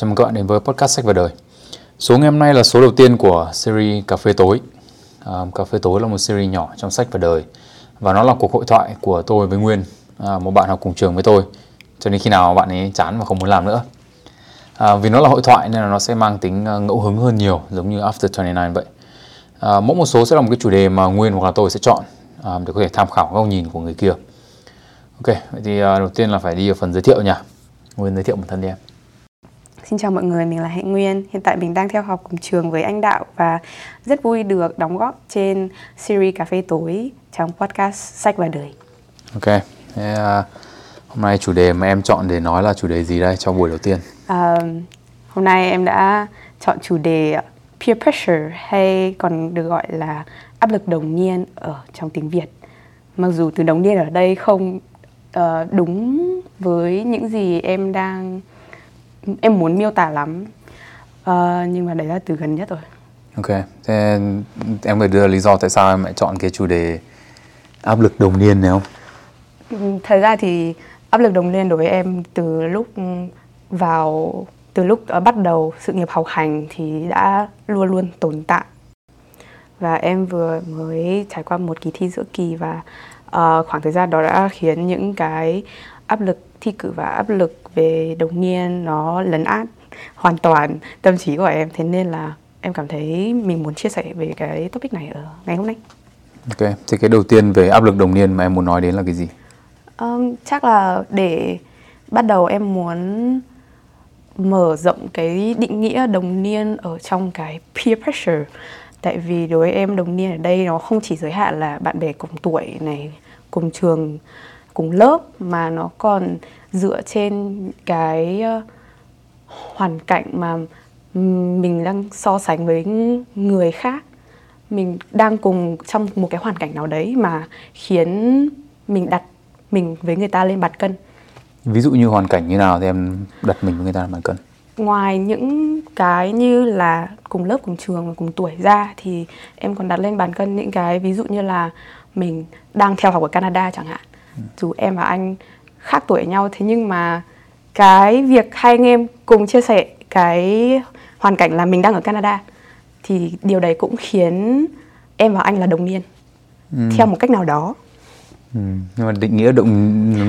Chào mừng các bạn đến với podcast sách và đời. Số ngày hôm nay là số đầu tiên của series cà phê tối. À, cà phê tối là một series nhỏ trong sách và đời và nó là cuộc hội thoại của tôi với Nguyên, à, một bạn học cùng trường với tôi. Cho nên khi nào bạn ấy chán và không muốn làm nữa. À, vì nó là hội thoại nên là nó sẽ mang tính à, ngẫu hứng hơn nhiều, giống như After 29 vậy. À, mỗi một số sẽ là một cái chủ đề mà Nguyên hoặc là tôi sẽ chọn à, để có thể tham khảo góc nhìn của người kia. Ok, vậy thì à, đầu tiên là phải đi vào phần giới thiệu nha. Nguyên giới thiệu một thân đi em. Xin chào mọi người, mình là Hạnh Nguyên. Hiện tại mình đang theo học cùng trường với anh Đạo và rất vui được đóng góp trên series Cà phê tối trong podcast Sách và Đời. Ok, thế à, hôm nay chủ đề mà em chọn để nói là chủ đề gì đây cho buổi đầu tiên? À, hôm nay em đã chọn chủ đề peer pressure hay còn được gọi là áp lực đồng niên ở trong tiếng Việt. Mặc dù từ đồng niên ở đây không uh, đúng với những gì em đang em muốn miêu tả lắm. Uh, nhưng mà đấy là từ gần nhất rồi. Ok thế em phải đưa lý do tại sao em lại chọn cái chủ đề áp lực đồng niên này không? Thật ra thì áp lực đồng niên đối với em từ lúc vào từ lúc bắt đầu sự nghiệp học hành thì đã luôn luôn tồn tại. Và em vừa mới trải qua một kỳ thi giữa kỳ và uh, khoảng thời gian đó đã khiến những cái áp lực thi cử và áp lực về đồng niên nó lấn át hoàn toàn. Tâm trí của em thế nên là em cảm thấy mình muốn chia sẻ về cái topic này ở ngày hôm nay. Ok thì cái đầu tiên về áp lực đồng niên mà em muốn nói đến là cái gì? Um, chắc là để bắt đầu em muốn mở rộng cái định nghĩa đồng niên ở trong cái peer pressure. Tại vì đối với em đồng niên ở đây nó không chỉ giới hạn là bạn bè cùng tuổi này cùng trường cùng lớp mà nó còn dựa trên cái ờ, hoàn cảnh mà mình đang so sánh với người khác. Mình đang cùng trong một cái hoàn cảnh nào đấy mà khiến mình đặt mình với người ta lên bàn cân. Ví dụ như hoàn cảnh như nào thì em đặt mình với người ta lên bàn cân? Ngoài những cái như là cùng lớp cùng trường và cùng tuổi ra thì em còn đặt lên bàn cân những cái ví dụ như là mình đang theo học ở Canada chẳng hạn dù em và anh khác tuổi nhau thế nhưng mà cái việc hai anh em cùng chia sẻ cái hoàn cảnh là mình đang ở Canada thì điều đấy cũng khiến em và anh là đồng niên ừ. theo một cách nào đó ừ. nhưng mà định nghĩa đồng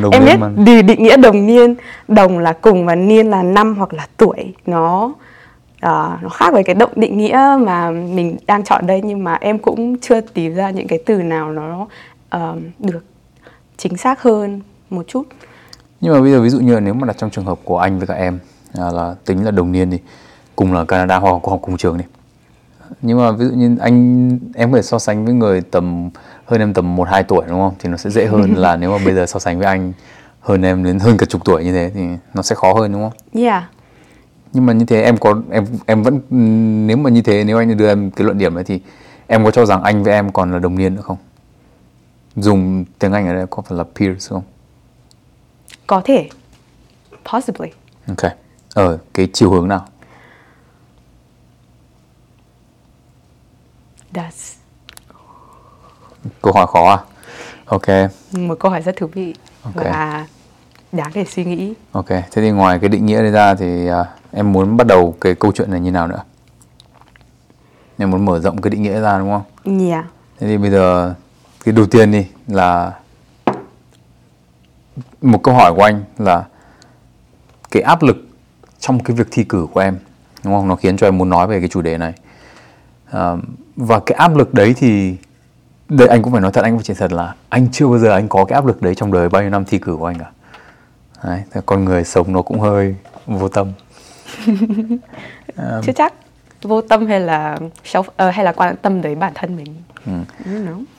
đồng em niên biết mà. vì định nghĩa đồng niên đồng là cùng và niên là năm hoặc là tuổi nó uh, nó khác với cái động định nghĩa mà mình đang chọn đây nhưng mà em cũng chưa tìm ra những cái từ nào nó uh, được chính xác hơn một chút nhưng mà bây giờ ví dụ như là nếu mà đặt trong trường hợp của anh với cả em à, là tính là đồng niên thì cùng là Canada hoặc học cùng trường đi nhưng mà ví dụ như anh em có thể so sánh với người tầm hơn em tầm một hai tuổi đúng không thì nó sẽ dễ hơn là nếu mà bây giờ so sánh với anh hơn em đến hơn cả chục tuổi như thế thì nó sẽ khó hơn đúng không? Yeah. Nhưng mà như thế em có em em vẫn nếu mà như thế nếu anh đưa em cái luận điểm ấy thì em có cho rằng anh với em còn là đồng niên nữa không? Dùng tiếng Anh ở đây có phải là peers không? Có thể. Possibly. Ok. Ở cái chiều hướng nào? Does. Câu hỏi khó à? Ok. Một câu hỏi rất thú vị okay. và đáng để suy nghĩ. Ok. Thế thì ngoài cái định nghĩa này ra thì uh, em muốn bắt đầu cái câu chuyện này như nào nữa? Em muốn mở rộng cái định nghĩa ra đúng không? Yeah. Thế thì bây giờ cái đầu tiên đi là một câu hỏi của anh là cái áp lực trong cái việc thi cử của em đúng không? Nó khiến cho em muốn nói về cái chủ đề này. À, và cái áp lực đấy thì đây anh cũng phải nói thật anh phải chia thật là anh chưa bao giờ anh có cái áp lực đấy trong đời bao nhiêu năm thi cử của anh cả. Đấy, con người sống nó cũng hơi vô tâm. À, chưa chắc vô tâm hay là self uh, ờ, hay là quan tâm đến bản thân mình? Ừ.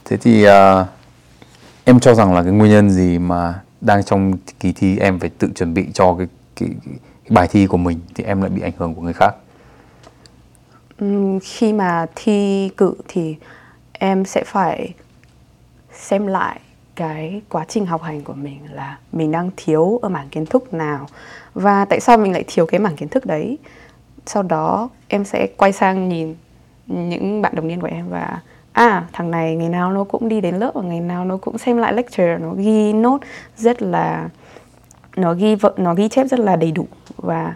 thế thì uh, em cho rằng là cái nguyên nhân gì mà đang trong kỳ thi em phải tự chuẩn bị cho cái, cái, cái, bài thi của mình thì em lại bị ảnh hưởng của người khác? Um, khi mà thi cử thì em sẽ phải xem lại cái quá trình học hành của mình là mình đang thiếu ở mảng kiến thức nào và tại sao mình lại thiếu cái mảng kiến thức đấy. Sau đó em sẽ quay sang nhìn những bạn đồng niên của em và à thằng này ngày nào nó cũng đi đến lớp và ngày nào nó cũng xem lại lecture, nó ghi nốt rất là, nó ghi nó ghi chép rất là đầy đủ và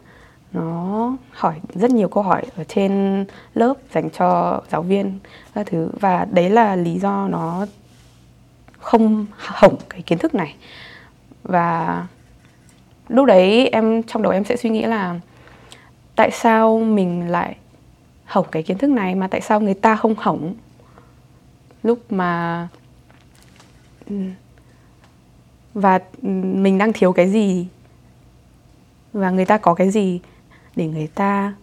nó hỏi rất nhiều câu hỏi ở trên lớp dành cho giáo viên các thứ. Và đấy là lý do nó không hỏng cái kiến thức này. Và lúc đấy em, trong đầu em sẽ suy nghĩ là tại sao mình lại hỏng cái kiến thức này mà tại sao người ta không hỏng? Lúc mà, và mình đang thiếu cái gì, và người ta có cái gì để người ta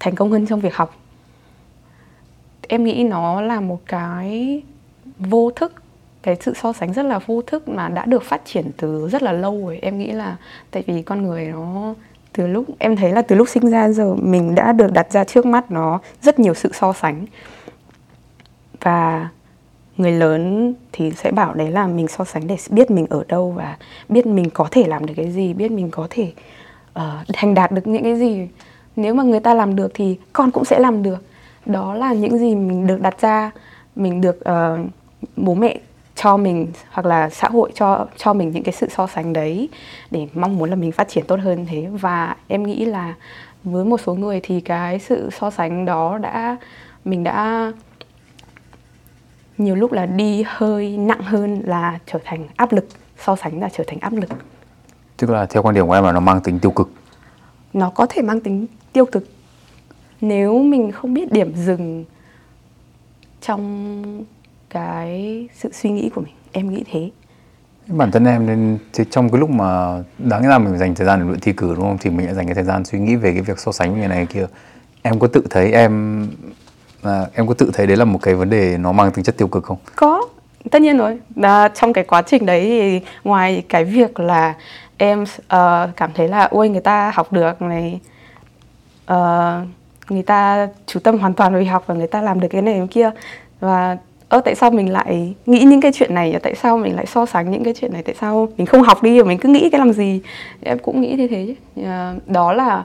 thành công hơn trong việc học. Em nghĩ nó là một cái vô thức, cái sự so sánh rất là vô thức mà đã được phát triển từ rất là lâu rồi. Em nghĩ là tại vì con người nó từ lúc, em thấy là từ lúc sinh ra giờ mình đã được đặt ra trước mắt nó rất nhiều sự so sánh và người lớn thì sẽ bảo đấy là mình so sánh để biết mình ở đâu và biết mình có thể làm được cái gì biết mình có thể uh, thành đạt được những cái gì. Nếu mà người ta làm được thì con cũng sẽ làm được. Đó là những gì mình được đặt ra mình được uh, bố mẹ cho mình hoặc là xã hội cho cho mình những cái sự so sánh đấy để mong muốn là mình phát triển tốt hơn thế. Và em nghĩ là với một số người thì cái sự so sánh đó đã mình đã nhiều lúc là đi hơi nặng hơn là trở thành áp lực so sánh là trở thành áp lực. Tức là theo quan điểm của em là nó mang tính tiêu cực. Nó có thể mang tính tiêu cực. Nếu mình không biết điểm dừng trong cái sự suy nghĩ của mình em nghĩ thế. Bản thân em nên thì trong cái lúc mà đáng ra mình dành thời gian để luyện thi cử đúng không? Thì mình lại dành cái thời gian suy nghĩ về cái việc so sánh người này kia. Em có tự thấy em à, em có tự thấy đấy là một cái vấn đề nó mang tính chất tiêu cực không? Có tất nhiên rồi. À, trong cái quá trình đấy thì ngoài cái việc là em uh, cảm thấy là ôi người ta học được này uh, người ta chú tâm hoàn toàn về học và người ta làm được cái này cái kia. Và ơ tại sao mình lại nghĩ những cái chuyện này? Tại sao mình lại so sánh những cái chuyện này? Tại sao mình không học đi mình cứ nghĩ cái làm gì? Em cũng nghĩ như thế chứ. Ờ, đó là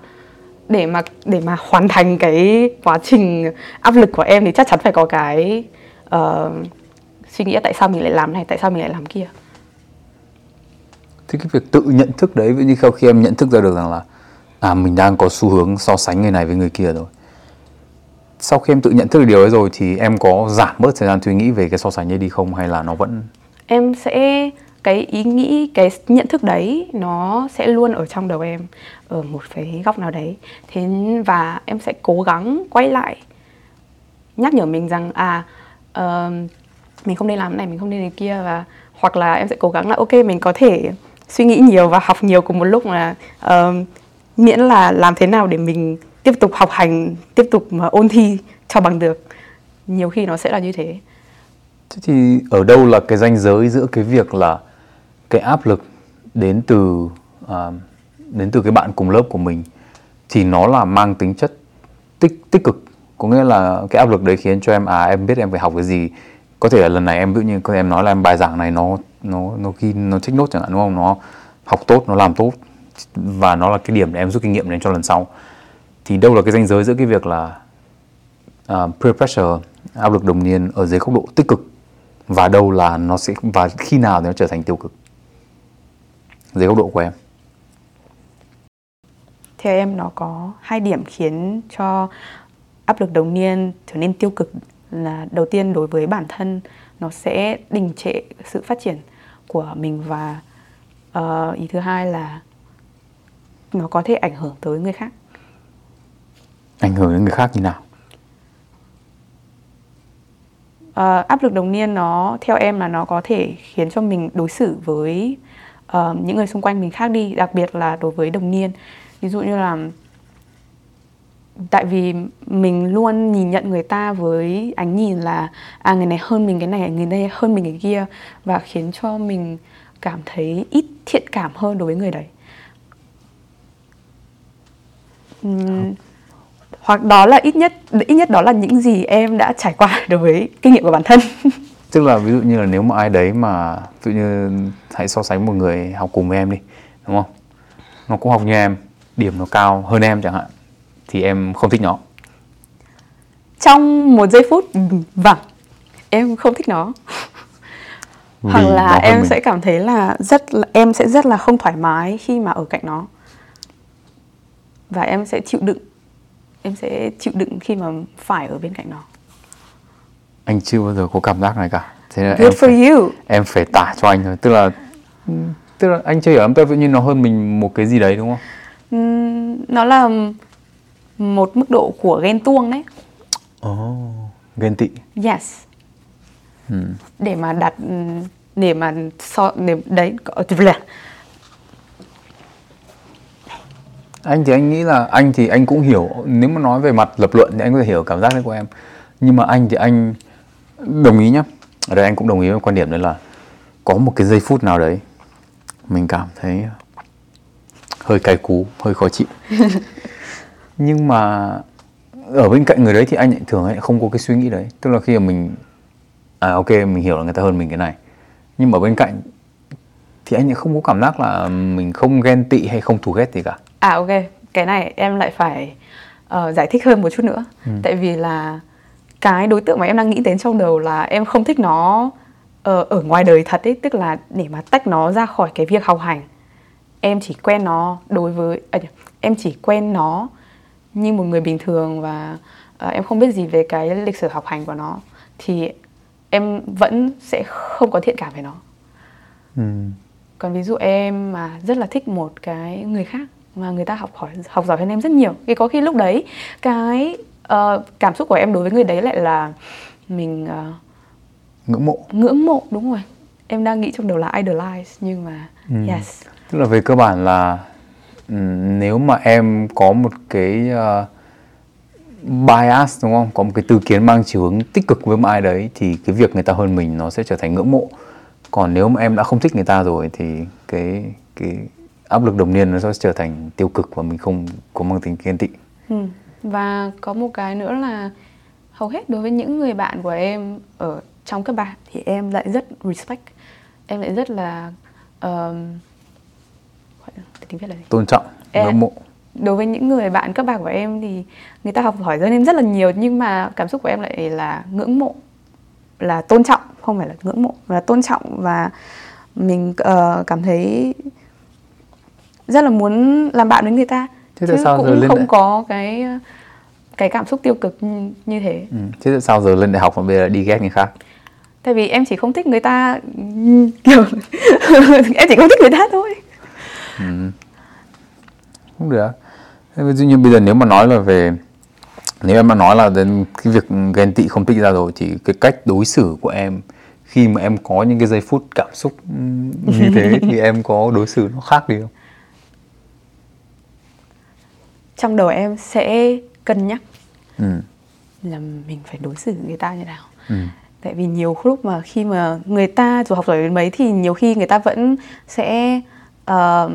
để mà để mà hoàn thành cái quá trình áp lực của em thì chắc chắn phải có cái uh, suy nghĩ tại sao mình lại làm này tại sao mình lại làm kia. Thế cái việc tự nhận thức đấy như sau khi em nhận thức ra được rằng là à mình đang có xu hướng so sánh người này với người kia rồi. Sau khi em tự nhận thức được điều ấy rồi thì em có giảm bớt thời gian suy nghĩ về cái so sánh ấy đi không hay là nó vẫn em sẽ cái ý nghĩ cái nhận thức đấy nó sẽ luôn ở trong đầu em ở một cái góc nào đấy. Thế và em sẽ cố gắng quay lại nhắc nhở mình rằng à uh, mình không nên làm cái này mình không nên cái kia và hoặc là em sẽ cố gắng là ok mình có thể suy nghĩ nhiều và học nhiều cùng một lúc là uh, miễn là làm thế nào để mình tiếp tục học hành tiếp tục mà ôn thi cho bằng được. Nhiều khi nó sẽ là như thế. Thế thì ở đâu là cái ranh giới giữa cái việc là cái áp lực đến từ uh, đến từ cái bạn cùng lớp của mình thì nó là mang tính chất tích tích cực. Có nghĩa là cái áp lực đấy khiến cho em à em biết em phải học cái gì. Có thể là lần này em ví dụ như em nói là em bài giảng này nó nó nó ghi nó trích nốt chẳng hạn đúng không? Nó học tốt nó làm tốt và nó là cái điểm để em rút kinh nghiệm đến cho lần sau. Thì đâu là cái ranh giới giữa cái việc là uh, peer pressure áp lực đồng niên ở dưới góc độ tích cực và đâu là nó sẽ và khi nào thì nó trở thành tiêu cực? Dưới góc độ của em. Theo em nó có hai điểm khiến cho áp lực đồng niên trở nên tiêu cực là đầu tiên đối với bản thân nó sẽ đình trệ sự phát triển của mình và uh, ý thứ hai là nó có thể ảnh hưởng tới người khác. Ảnh hưởng đến người khác như nào? Uh, áp lực đồng niên nó theo em là nó có thể khiến cho mình đối xử với uh, những người xung quanh mình khác đi đặc biệt là đối với đồng niên. Ví dụ như là tại vì mình luôn nhìn nhận người ta với ánh nhìn là à người này hơn mình cái này người này hơn mình cái kia và khiến cho mình cảm thấy ít thiện cảm hơn đối với người đấy. Uhm, hoặc đó là ít nhất ít nhất đó là những gì em đã trải qua đối với kinh nghiệm của bản thân tức là ví dụ như là nếu mà ai đấy mà dụ như hãy so sánh một người học cùng với em đi đúng không? Nó cũng học như em điểm nó cao hơn em chẳng hạn thì em không thích nó. Trong một giây phút vâng em không thích nó. Vì hoặc là em mình. sẽ cảm thấy là rất là, em sẽ rất là không thoải mái khi mà ở cạnh nó. Và em sẽ chịu đựng em sẽ chịu đựng khi mà phải ở bên cạnh nó anh chưa bao giờ có cảm giác này cả. Thế là good em for phải, you. em phải tả cho anh thôi. Tức là tức là anh chưa hiểu vẫn như nó hơn mình một cái gì đấy đúng không? Nó là một mức độ của ghen tuông đấy. Ồ ghen tị. Yes. Ừ. để mà đặt để mà so để đấy anh thì anh nghĩ là anh thì anh cũng hiểu. Nếu mà nói về mặt lập luận thì anh có thể hiểu cảm giác đấy của em. Nhưng mà anh thì anh đồng ý nhá. Ở đây anh cũng đồng ý với quan điểm đấy là có một cái giây phút nào đấy mình cảm thấy hơi cay cú hơi khó chịu. Nhưng mà ở bên cạnh người đấy thì anh lại thường lại không có cái suy nghĩ đấy. Tức là khi mà mình à ok mình hiểu là người ta hơn mình cái này. Nhưng mà bên cạnh thì anh lại không có cảm giác là mình không ghen tị hay không thù ghét gì cả. À ok, cái này em lại phải ờ, giải thích hơn một chút nữa. Ừ. Tại vì là cái đối tượng mà em đang nghĩ đến trong đầu là em không thích nó ờ, ở ngoài đời thật ấy, tức là để mà tách nó ra khỏi cái việc học hành. Em chỉ quen nó đối với à, em chỉ quen nó như một người bình thường và ờ, em không biết gì về cái lịch sử học hành của nó thì em vẫn sẽ không có thiện cảm với nó. ừ. còn ví dụ em mà rất là thích một cái người khác mà người ta học hỏi học giỏi hơn em rất nhiều thì có khi lúc đấy cái ờ, cảm xúc của em đối với người đấy lại là mình ờ, ngưỡng mộ. ngưỡng mộ đúng rồi. Em đang nghĩ trong đầu là idolize nhưng mà Ừ. yes. Tức là về cơ bản là ừm, nếu mà em có một cái ờ, bias đúng không? Có một cái tư kiến mang chiều hướng tích cực với một ai đấy thì cái việc người ta hơn mình nó sẽ trở thành ngưỡng mộ. Còn nếu mà em đã không thích người ta rồi thì cái cái áp lực đồng niên nó sẽ trở thành tiêu cực và mình không có mang tính ghen tị. Ừ. và có một cái nữa là hầu hết đối với những người bạn của em ở trong các bạn thì em lại rất respect. Em lại rất là um, tiếng việt là gì? Tôn trọng Em- ngưỡng mộ. Đối với những người bạn các bạn của em thì người ta học hỏi hơn em rất là nhiều nhưng mà cảm xúc của em lại là ngưỡng mộ là tôn trọng không phải là ngưỡng mộ mà là tôn trọng. Và mình ờ, cảm thấy rất là muốn làm bạn với người ta Thế tại chứ sao giờ lên không đại- có cái cái cảm xúc tiêu cực như, thế. Ừ. thế tại sao giờ lên đại học mà bây giờ đi ghét người khác? Tại vì em chỉ không thích người ta kiểu em chỉ không thích người ta thôi. Không được. Ví dụ như bây giờ nếu mà nói là về nếu em mà nói là đến cái việc ghen tị không thích ra rồi thì cái cách đối xử của em khi mà em có những cái giây phút cảm xúc ừm, như thế thì em có đối xử nó khác đi không trong đầu em sẽ cân nhắc ừ. là mình phải đối xử người ta như nào. Ừ. tại vì nhiều lúc mà khi mà người ta dù học giỏi đến mấy thì nhiều khi người ta vẫn sẽ ờ,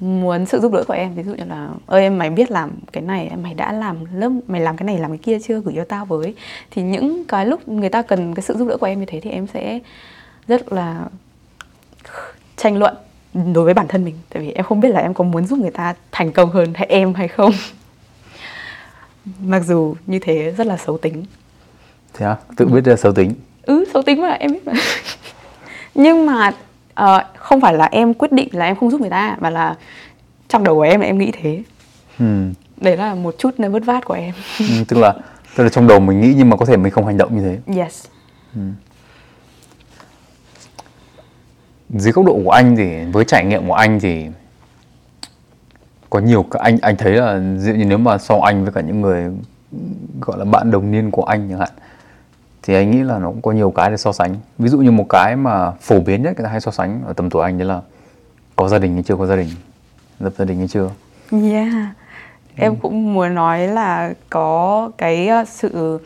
muốn sự giúp đỡ của em. Ví dụ như là ơi em mày biết làm cái này em mày đã làm lớp mày làm cái này làm cái kia chưa? Gửi cho tao với. Thì những cái lúc người ta cần cái sự giúp đỡ của em như thế thì em sẽ rất là tranh luận đối với bản thân mình. Tại vì em không biết là em có muốn giúp người ta thành công hơn hay em hay không. Mặc dù như thế rất là xấu tính. Thế à? tự biết là xấu tính. Ừ xấu tính mà em biết mà. Nhưng mà ờ, không phải là em quyết định là em không giúp người ta mà là trong đầu của em là em nghĩ thế. Ừ. đấy là một chút nơi vất vát của em. Ừ, tức là tức là trong đầu mình nghĩ nhưng mà có thể mình không hành động như thế. Yes dưới góc độ của anh thì với trải nghiệm của anh thì có nhiều anh anh thấy là dụ như nếu mà so anh với cả những người gọi là bạn đồng niên của anh chẳng hạn thì anh nghĩ là nó cũng có nhiều cái để so sánh. Ví dụ như một cái mà phổ biến nhất người ta hay so sánh ở tầm tuổi anh đấy là có gia đình hay chưa? Có gia đình? Lập gia đình hay chưa? Yeah. Em cũng muốn nói là có cái ờ, sự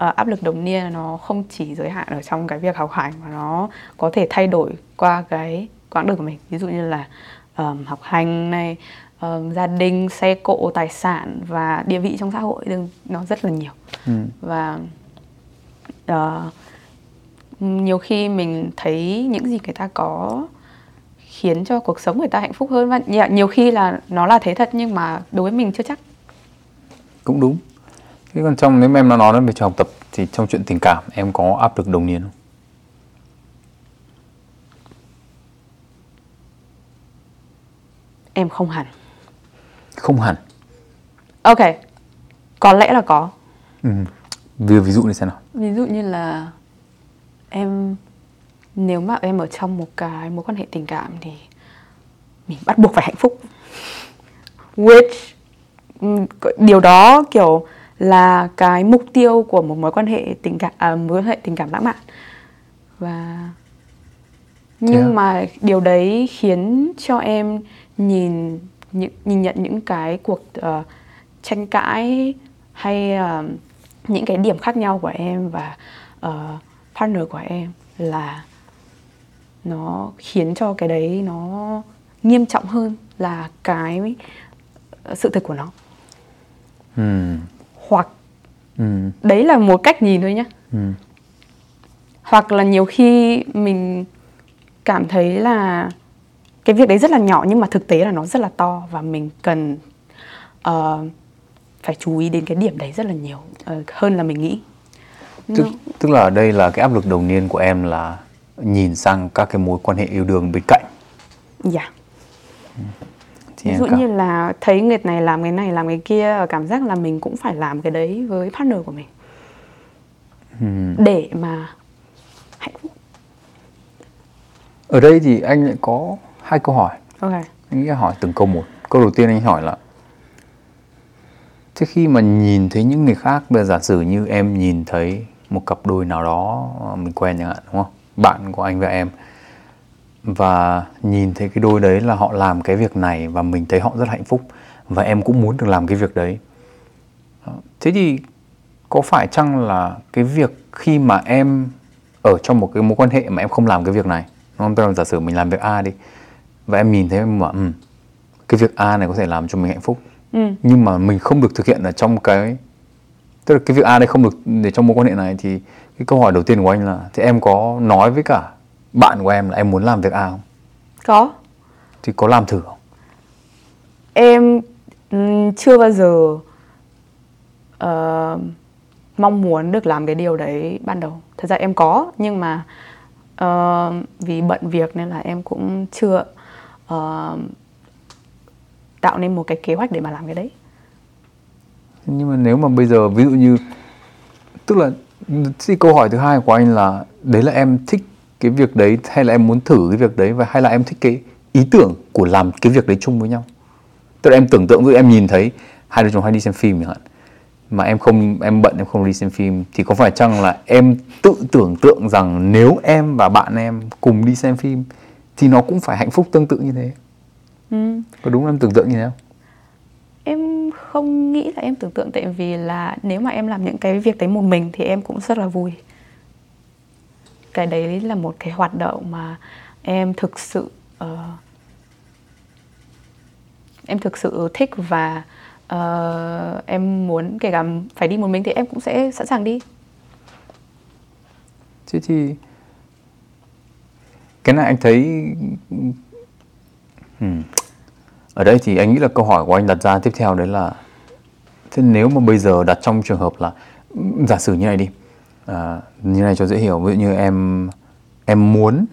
ờ, áp lực đồng niên nó không chỉ giới hạn ở trong cái việc học hành mà nó có thể thay đổi qua cái quãng đường của mình. Ví dụ như là ờm, học hành này ờm, gia đình xe cộ tài sản và địa vị trong xã hội nó rất là nhiều. Ừ. và ờ, nhiều khi mình thấy những gì người ta có khiến cho cuộc sống người ta hạnh phúc hơn. Và nhiều khi là nó là thế thật nhưng mà đối với mình chưa chắc. Cũng đúng thế còn trong nếu mà em nó nói về chuyện học tập thì trong chuyện tình cảm em có áp lực đồng niên không? Em không hẳn. Không hẳn. Ok. Có lẽ là có. Ừ. ví, ví dụ như thế nào? Ví dụ như là em nếu mà em ở trong một cái mối quan hệ tình cảm thì mình bắt buộc phải hạnh phúc. Which điều đó kiểu là cái mục tiêu của một mối quan hệ tình cảm à, mối quan hệ tình cảm lãng mạn và nhưng yeah. mà điều đấy khiến cho em nhìn những nhìn nhận những cái cuộc uh, tranh cãi hay uh, những cái điểm khác nhau của em và uh, partner của em là nó khiến cho cái đấy nó nghiêm trọng hơn là cái sự thực của nó ừ. Hoặc ừ. đấy là một cách nhìn thôi nhé ừ. hoặc là nhiều khi mình cảm thấy là cái việc đấy rất là nhỏ nhưng mà thực tế là nó rất là to và mình cần uh, phải chú ý đến cái điểm đấy rất là nhiều uh, hơn là mình nghĩ tức, tức là ở đây là cái áp lực đầu tiên của em là nhìn sang các cái mối quan hệ yêu đương bên cạnh dạ yeah. Ví dụ như là thấy người này làm cái này làm cái kia cảm giác là mình cũng phải làm cái đấy với partner của mình. Hmm. để mà hạnh phúc. Ở đây thì anh lại có hai câu hỏi. Ok. Anh nghĩ hỏi từng câu một. Câu đầu tiên anh hỏi là thế khi mà nhìn thấy những người khác bây giờ giả sử như em nhìn thấy một cặp đôi nào đó mình quen chẳng hạn đúng không? Bạn của anh và em và nhìn thấy cái đôi đấy là họ làm cái việc này và mình thấy họ rất hạnh phúc và em cũng muốn được làm cái việc đấy thế thì có phải chăng là cái việc khi mà em ở trong một cái mối quan hệ mà em không làm cái việc này đúng không? Tức giả sử mình làm việc A đi và em nhìn thấy em bảo um, cái việc A này có thể làm cho mình hạnh phúc ừ. nhưng mà mình không được thực hiện ở trong cái tức là cái việc A đây không được để trong mối quan hệ này thì cái câu hỏi đầu tiên của anh là thì em có nói với cả bạn của em là em muốn làm việc A không? Có. Thì có làm thử không? Em chưa bao giờ uh, mong muốn được làm cái điều đấy ban đầu. Thật ra em có nhưng mà uh, vì bận việc nên là em cũng chưa uh, tạo nên một cái kế hoạch để mà làm cái đấy. Nhưng mà nếu mà bây giờ ví dụ như tức là thì câu hỏi thứ hai của anh là đấy là em thích cái việc đấy hay là em muốn thử cái việc đấy và hay là em thích cái ý tưởng của làm cái việc đấy chung với nhau? Tức là em tưởng tượng với em nhìn thấy hai đứa chúng hay đi xem phim chẳng hạn mà em không em bận em không đi xem phim thì có phải chăng là em tự tưởng tượng rằng nếu em và bạn em cùng đi xem phim thì nó cũng phải hạnh phúc tương tự như thế? Ừ. có đúng em tưởng tượng như thế không? Em không nghĩ là em tưởng tượng tại vì là nếu mà em làm những cái việc đấy một mình thì em cũng rất là vui cái đấy là một cái hoạt động mà em thực sự uh, em thực sự thích và uh, em muốn kể cả phải đi một mình thì em cũng sẽ sẵn sàng đi thế thì cái này anh thấy hmm. ở đây thì anh nghĩ là câu hỏi của anh đặt ra tiếp theo đấy là thế nếu mà bây giờ đặt trong trường hợp là giả sử như này đi à, như này cho dễ hiểu. Ví dụ như em em muốn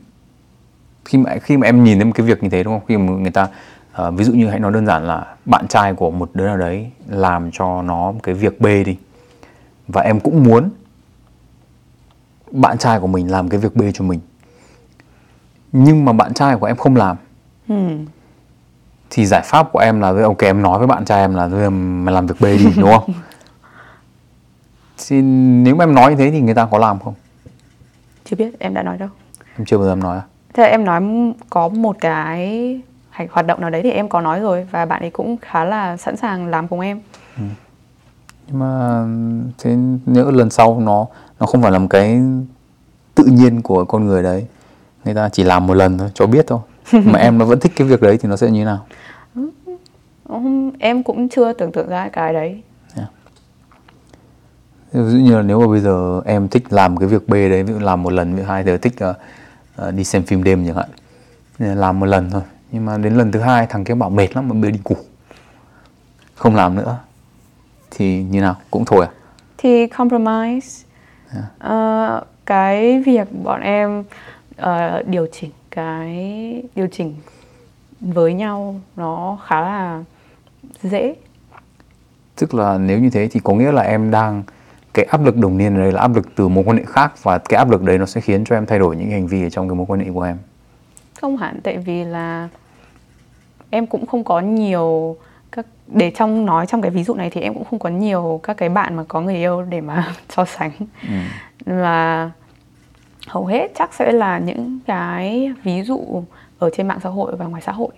khi mà khi mà em nhìn thấy một cái việc như thế đúng không? Khi mà người ta à, ví dụ như hãy nói đơn giản là bạn trai của một đứa nào đấy làm cho nó một cái việc B đi và em cũng muốn bạn trai của mình làm cái việc B cho mình. Nhưng mà bạn trai của em không làm. Hmm. thì giải pháp của em là ok em nói với bạn trai em là mày làm việc B đi đúng không thì nếu mà em nói như thế thì người ta có làm không? Chưa biết em đã nói đâu. Em chưa bao giờ em nói à? Thế em nói có một cái hoạt động nào đấy thì em có nói rồi và bạn ấy cũng khá là sẵn sàng làm cùng em. Ừ. nhưng mà thế nếu lần sau nó nó không phải là một cái tự nhiên của con người đấy. Người ta chỉ làm một lần thôi cho biết thôi. Mà em nó vẫn thích cái việc đấy thì nó sẽ như thế nào em cũng chưa tưởng tượng ra cái đấy ví dụ như là nếu mà bây giờ em thích làm cái việc B đấy ví dụ làm một lần ví dụ hai đứa thích uh, uh, đi xem phim đêm chẳng hạn. Làm một lần thôi. Nhưng mà đến lần thứ hai thằng kia bảo mệt lắm mà bây đi ngủ. Không làm nữa. Thì như nào? Cũng thôi à? Thì compromise. Yeah. uh, cái việc bọn em uh, điều chỉnh cái điều chỉnh với nhau nó khá là dễ. Tức là nếu như thế thì có nghĩa là em đang cái áp lực đồng niên ở đây là áp lực từ mối quan hệ khác và cái áp lực đấy nó sẽ khiến cho em thay đổi những hành vi ở trong cái mối quan hệ của em. Không hẳn tại vì là em cũng không có nhiều các để trong nói trong cái ví dụ này thì em cũng không có nhiều các cái bạn mà có người yêu để mà so sánh. Ừ. và hầu hết chắc sẽ là những cái ví dụ ở trên mạng xã hội và ngoài xã hội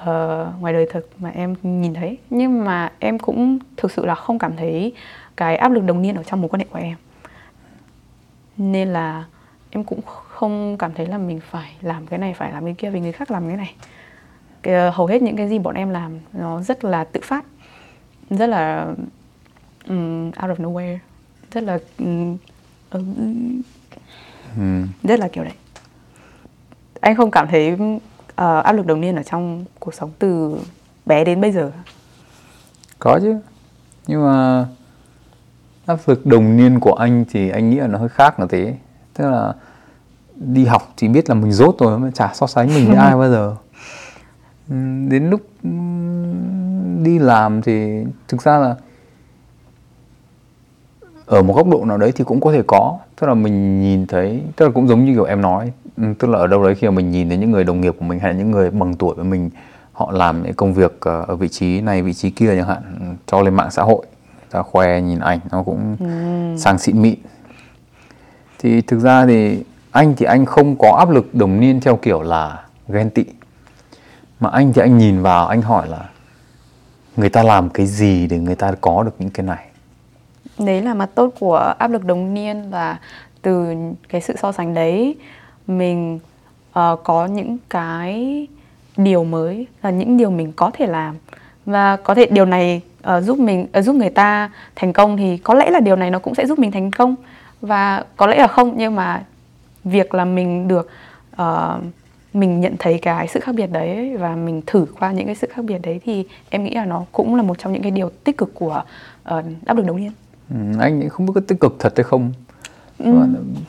uh, ngoài đời thực mà em nhìn thấy. Nhưng mà em cũng thực sự là không cảm thấy cái áp lực đồng niên ở trong mối quan hệ của em. Nên là em cũng không cảm thấy là mình phải làm cái này phải làm cái kia vì người khác làm cái này. Cái, ờ, hầu hết những cái gì bọn em làm nó rất là tự phát rất là um, out of nowhere rất là um, um, rất là kiểu đấy. Anh không cảm thấy uh, áp lực đồng niên ở trong cuộc sống từ bé đến bây giờ. Có chứ. Nhưng mà áp lực đồng niên của anh thì anh nghĩ là nó hơi khác là thế tức là đi học thì biết là mình rốt rồi mà chả so sánh mình với ai bao giờ. Đến lúc đi làm thì thực ra là ở một góc độ nào đấy thì cũng có thể có. Tức là mình nhìn thấy tức là cũng giống như kiểu em nói tức là ở đâu đấy khi mà mình nhìn thấy những người đồng nghiệp của mình hay là những người bằng tuổi với mình họ làm những công việc ờ, ở vị trí này vị trí kia chẳng hạn cho lên mạng xã hội ta khoe nhìn ảnh nó cũng ừ. sang xịn mịn. Thì thực ra thì anh thì anh không có áp lực đồng niên theo kiểu là ghen tị. Mà anh thì anh nhìn vào anh hỏi là người ta làm cái gì để người ta có được những cái này? Đấy là mặt tốt của áp lực đồng niên và từ cái sự so sánh đấy mình uh, có những cái điều mới là những điều mình có thể làm. Và có thể điều này uh, giúp mình uh, giúp người ta thành công thì có lẽ là điều này nó cũng sẽ giúp mình thành công. Và có lẽ là không nhưng mà việc là mình được uh, mình nhận thấy cái sự khác biệt đấy và mình thử qua những cái sự khác biệt đấy thì em nghĩ là nó cũng là một trong những cái điều tích cực của uh, áp lực đồng niên. Ừ, anh không biết có tích cực thật hay không ừ.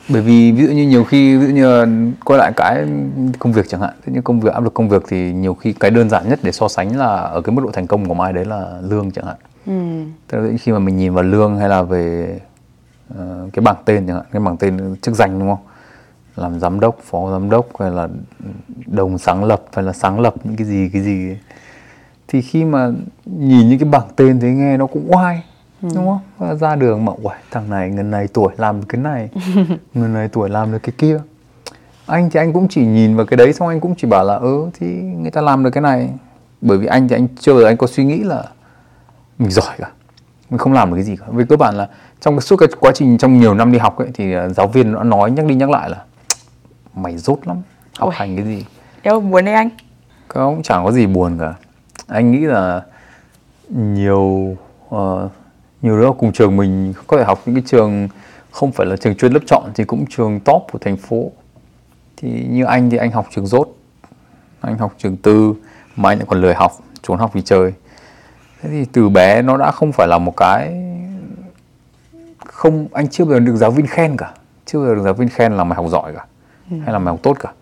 bởi vì ví dụ như nhiều khi ví dụ như quay lại cái công việc chẳng hạn thế như công việc áp lực công việc thì nhiều khi cái đơn giản nhất để so sánh là ở cái mức độ thành công của mai đấy là lương chẳng hạn ừ. tức là khi mà mình nhìn vào lương hay là về uh, cái bảng tên chẳng hạn cái bảng tên chức danh đúng không làm giám đốc phó giám đốc hay là đồng sáng lập hay là sáng lập những cái gì cái gì ấy. thì khi mà nhìn những cái bảng tên thế nghe nó cũng oai ừ. đúng không? Và ra đường mà uầy thằng này người này tuổi làm cái này người này tuổi làm được cái kia. Anh thì anh cũng chỉ nhìn vào cái đấy xong anh cũng chỉ bảo là ừ thì người ta làm được cái này. Bởi vì anh thì anh chưa bao giờ anh có suy nghĩ là mình giỏi cả mình không làm được cái gì cả. Vì cơ bản là trong suốt cái quá trình trong nhiều năm đi học ấy thì giáo viên nó nói nhắc đi nhắc lại là mày rốt lắm học Ôi. hành cái gì? Đâu buồn đấy anh. Không chẳng có gì buồn cả. Anh nghĩ là nhiều uh, nhiều đứa cùng trường mình có thể học những cái trường không phải là trường chuyên lớp chọn thì cũng trường top của thành phố. Thì như anh thì anh học trường rốt anh học trường tư mà anh lại còn lười học trốn học vì chơi. Thế thì từ bé nó đã không phải là một cái không anh chưa bao giờ được giáo viên khen cả. Chưa bao giờ được giáo viên khen là mày học giỏi cả ừ. hay là mày học tốt cả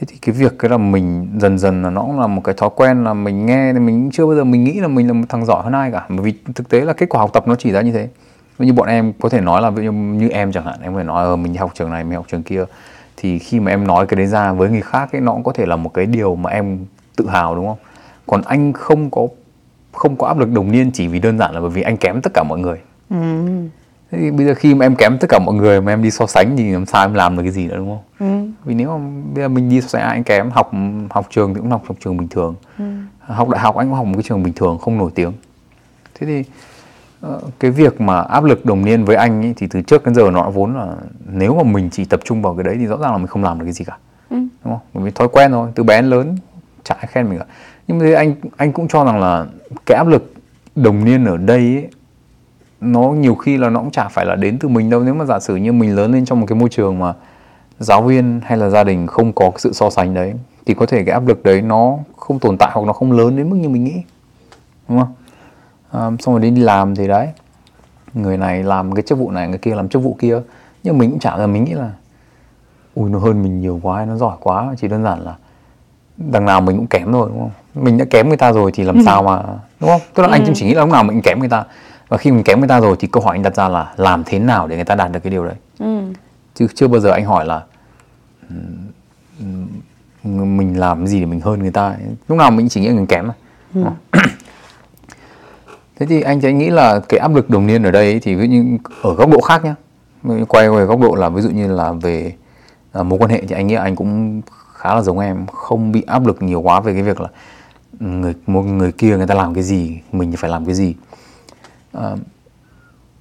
thế thì cái việc cái là mình dần dần là nó cũng là một cái thói quen là mình nghe thì mình chưa bao giờ mình nghĩ là mình là một thằng giỏi hơn ai cả. Bởi vì thực tế là kết quả học tập nó chỉ ra như thế. Như bọn em có thể nói là, ví dụ như em chẳng hạn, em phải nói ờ mình học trường này, mình học trường kia. Thì khi mà em nói cái đấy ra với người khác ấy, nó cũng có thể là một cái điều mà em tự hào, đúng không? Còn anh không có không có áp lực đồng niên chỉ vì đơn giản là bởi vì anh kém tất cả mọi người. Ừ. Thế thì bây giờ khi mà em kém tất cả mọi người mà em đi so sánh thì làm sao em làm được cái gì nữa đúng không? Ừ. Vì nếu mà bây giờ mình đi so sánh anh kém học học trường thì cũng học học trường bình thường. Ừ. Học đại học anh cũng học một cái trường bình thường không nổi tiếng. Thế thì uh, cái việc mà áp lực đồng niên với anh ấy, thì từ trước đến giờ nó vốn là nếu mà mình chỉ tập trung vào cái đấy thì rõ ràng là mình không làm được cái gì cả. Ừ. Đúng không? Bởi vì thói quen rồi, từ bé đến lớn chả ai khen mình cả. Nhưng mà anh anh cũng cho rằng là cái áp lực đồng niên ở đây ấy, nó nhiều khi là nó cũng chả phải là đến từ mình đâu. Nếu mà giả sử như mình lớn lên trong một cái môi trường mà giáo viên hay là gia đình không có cái sự so sánh đấy thì có thể cái áp lực đấy nó không tồn tại hoặc nó không lớn đến mức như mình nghĩ. Đúng không? À, xong rồi đi làm thì đấy người này làm cái chức vụ này người kia làm chức vụ kia. Nhưng mình cũng chả là mình nghĩ là ui nó hơn mình nhiều quá nó giỏi quá. Chỉ đơn giản là đằng nào mình cũng kém rồi đúng không? Mình đã kém người ta rồi thì làm sao mà đúng không? Tức là anh chỉ nghĩ là lúc nào mình cũng kém người ta và khi mình kém người ta rồi thì câu hỏi anh đặt ra là làm thế nào để người ta đạt được cái điều đấy? Ừ. chứ chưa bao giờ anh hỏi là ừm, mình làm gì để mình hơn người ta? Lúc nào mình chỉ nghĩ mình kém thôi thế thì anh anh nghĩ là cái áp lực đồng niên ở đây thì ví dụ như ở góc độ khác nhá. Mình quay về góc độ là ví dụ như là về à, mối quan hệ thì anh nghĩ anh cũng khá là giống em không bị áp lực nhiều quá về cái việc là người một người kia người ta làm cái gì mình phải làm cái gì à,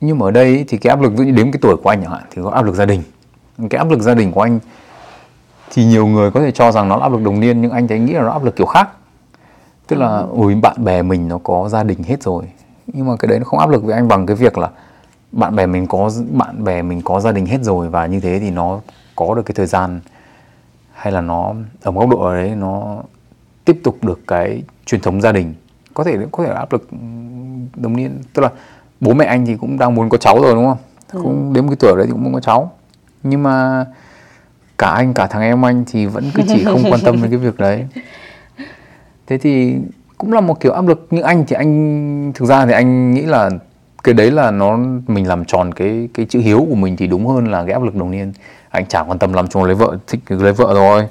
nhưng mà ở đây thì cái áp lực ví dụ đến cái tuổi của anh chẳng hạn thì có áp lực gia đình. Cái áp lực gia đình của anh thì nhiều người có thể cho rằng nó là áp lực đồng niên nhưng anh thấy nghĩ là nó áp lực kiểu khác. Tức là ủi bạn bè mình nó có gia đình hết rồi. Nhưng mà cái đấy nó không áp lực với anh bằng cái việc là bạn bè mình có bạn bè mình có gia đình hết rồi và như thế thì nó có được cái thời gian hay là nó ở một góc độ ở đấy nó tiếp tục được cái truyền thống gia đình có thể có thể là áp lực ừm, đồng niên. Tức là bố mẹ anh thì cũng đang muốn có cháu rồi đúng không? Cũng đến một cái tuổi đấy thì cũng muốn có cháu. Nhưng mà cả anh cả thằng em anh thì vẫn cứ chỉ không quan tâm đến cái việc đấy. Thế thì cũng là một kiểu áp lực. Nhưng anh thì anh thực ra thì anh nghĩ là cái đấy là nó mình làm tròn cái cái chữ hiếu của mình thì đúng hơn là cái áp lực đồng niên. Anh chẳng quan tâm lắm cho lấy vợ thích lấy vợ rồi.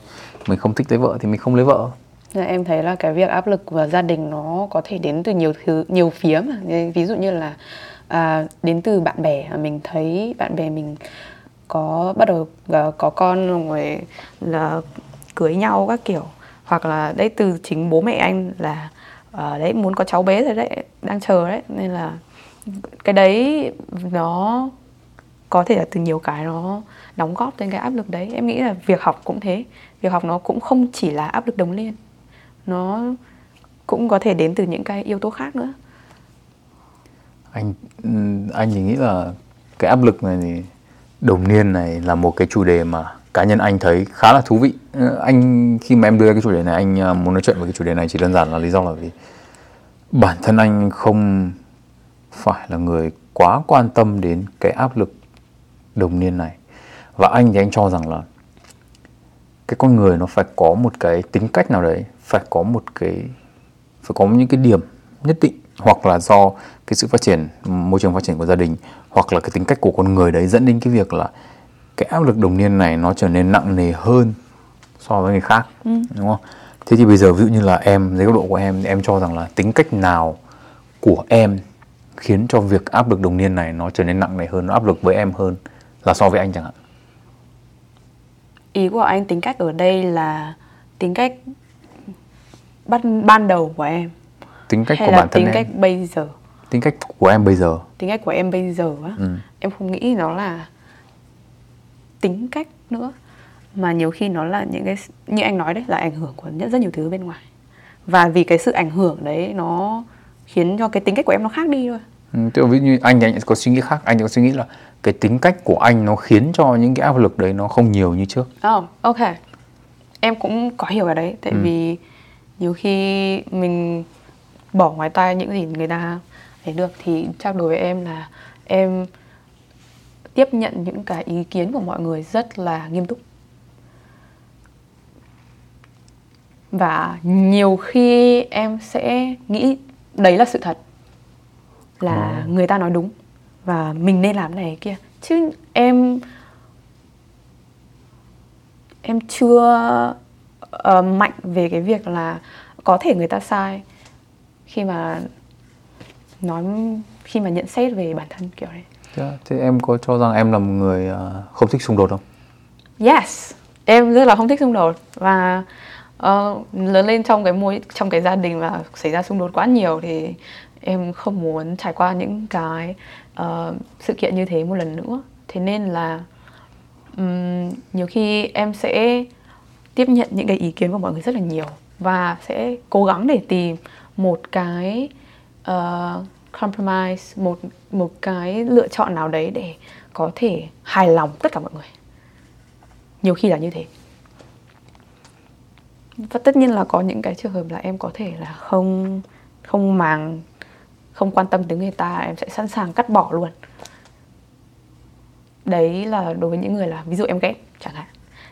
Mình không thích lấy vợ thì mình không lấy vợ em thấy là cái việc áp lực và gia đình nó có thể đến từ nhiều thứ nhiều phía mà. Ví dụ như là à, đến từ bạn bè à, mình thấy bạn bè mình có bắt đầu à, có con rồi là cưới nhau các kiểu. Hoặc là đấy từ chính bố mẹ anh là à, đấy muốn có cháu bé rồi đấy đang chờ đấy. Nên là cái đấy nó có thể là từ nhiều cái nó đóng góp đến cái áp lực đấy. Em nghĩ là việc học cũng thế. Việc học nó cũng không chỉ là áp lực đồng liên nó cũng có thể đến từ những cái yếu tố khác nữa. Anh anh thì nghĩ là cái áp lực này thì đồng niên này là một cái chủ đề mà cá nhân anh thấy khá là thú vị. Anh, khi mà em đưa ra cái chủ đề này, anh à, muốn nói chuyện về cái chủ đề này chỉ đơn giản là lý do là vì bản thân anh không phải là người quá quan tâm đến cái áp lực đồng niên này. Và anh thì anh cho rằng là cái con người nó phải có một cái tính cách nào đấy phải có một cái phải có những cái điểm nhất định hoặc là do cái sự phát triển môi trường phát triển của gia đình hoặc là cái tính cách của con người đấy dẫn đến cái việc là cái áp lực đồng niên này nó trở nên nặng nề hơn so với người khác đúng không? Thế thì bây giờ ví dụ như là em dưới góc độ của em thì em cho rằng là tính cách nào của em khiến cho việc áp lực đồng niên này nó trở nên nặng nề hơn nó áp lực với em hơn là so với anh chẳng hạn? Ý của anh tính cách ở đây là tính cách ban ban đầu của em? Tính cách hay của là bản thân tính em? cách bây giờ? Tính cách của em bây giờ? Tính cách của em bây giờ á? Ừ. em không nghĩ nó là tính cách nữa mà nhiều khi nó là những cái như anh nói đấy là ảnh hưởng của rất rất nhiều thứ bên ngoài. Và vì cái sự ảnh hưởng đấy nó khiến cho cái tính cách của em nó khác đi thôi. Ừ, tức ví dụ như anh thì anh có suy nghĩ khác. Anh có suy nghĩ là cái tính cách của anh nó khiến cho những cái áp lực đấy nó không nhiều như trước. Oh, ok. Em cũng có hiểu cái đấy Tại vì nhiều khi mình bỏ ngoài tai những gì người ta thấy được Thì chắc đối với em là em tiếp nhận những cái ý kiến của mọi người rất là nghiêm túc. Và nhiều khi em sẽ nghĩ đấy là sự thật Là người ta nói đúng Và mình nên làm này kia. Chứ em em chưa ờ, mạnh về cái việc là có thể người ta sai khi mà nói khi mà nhận xét về bản thân kiểu đấy. Thế, thế em có cho rằng em là một người ờ, không thích xung đột không Yes, em rất là không thích xung đột và ờ, lớn lên trong cái môi trong cái gia đình mà xảy ra xung đột quá nhiều thì em không muốn trải qua những cái ờ, sự kiện như thế một lần nữa. Thế nên là ừm, nhiều khi em sẽ tiếp nhận những cái ý kiến của mọi người rất là nhiều và sẽ cố gắng để tìm một cái uh, compromise một một cái lựa chọn nào đấy để có thể hài lòng tất cả mọi người. Nhiều khi là như thế. Và tất nhiên là có những cái trường hợp là em có thể là không không màng không quan tâm tới người ta em sẽ sẵn sàng cắt bỏ luôn. Đấy là đối với những người là ví dụ em ghét chẳng hạn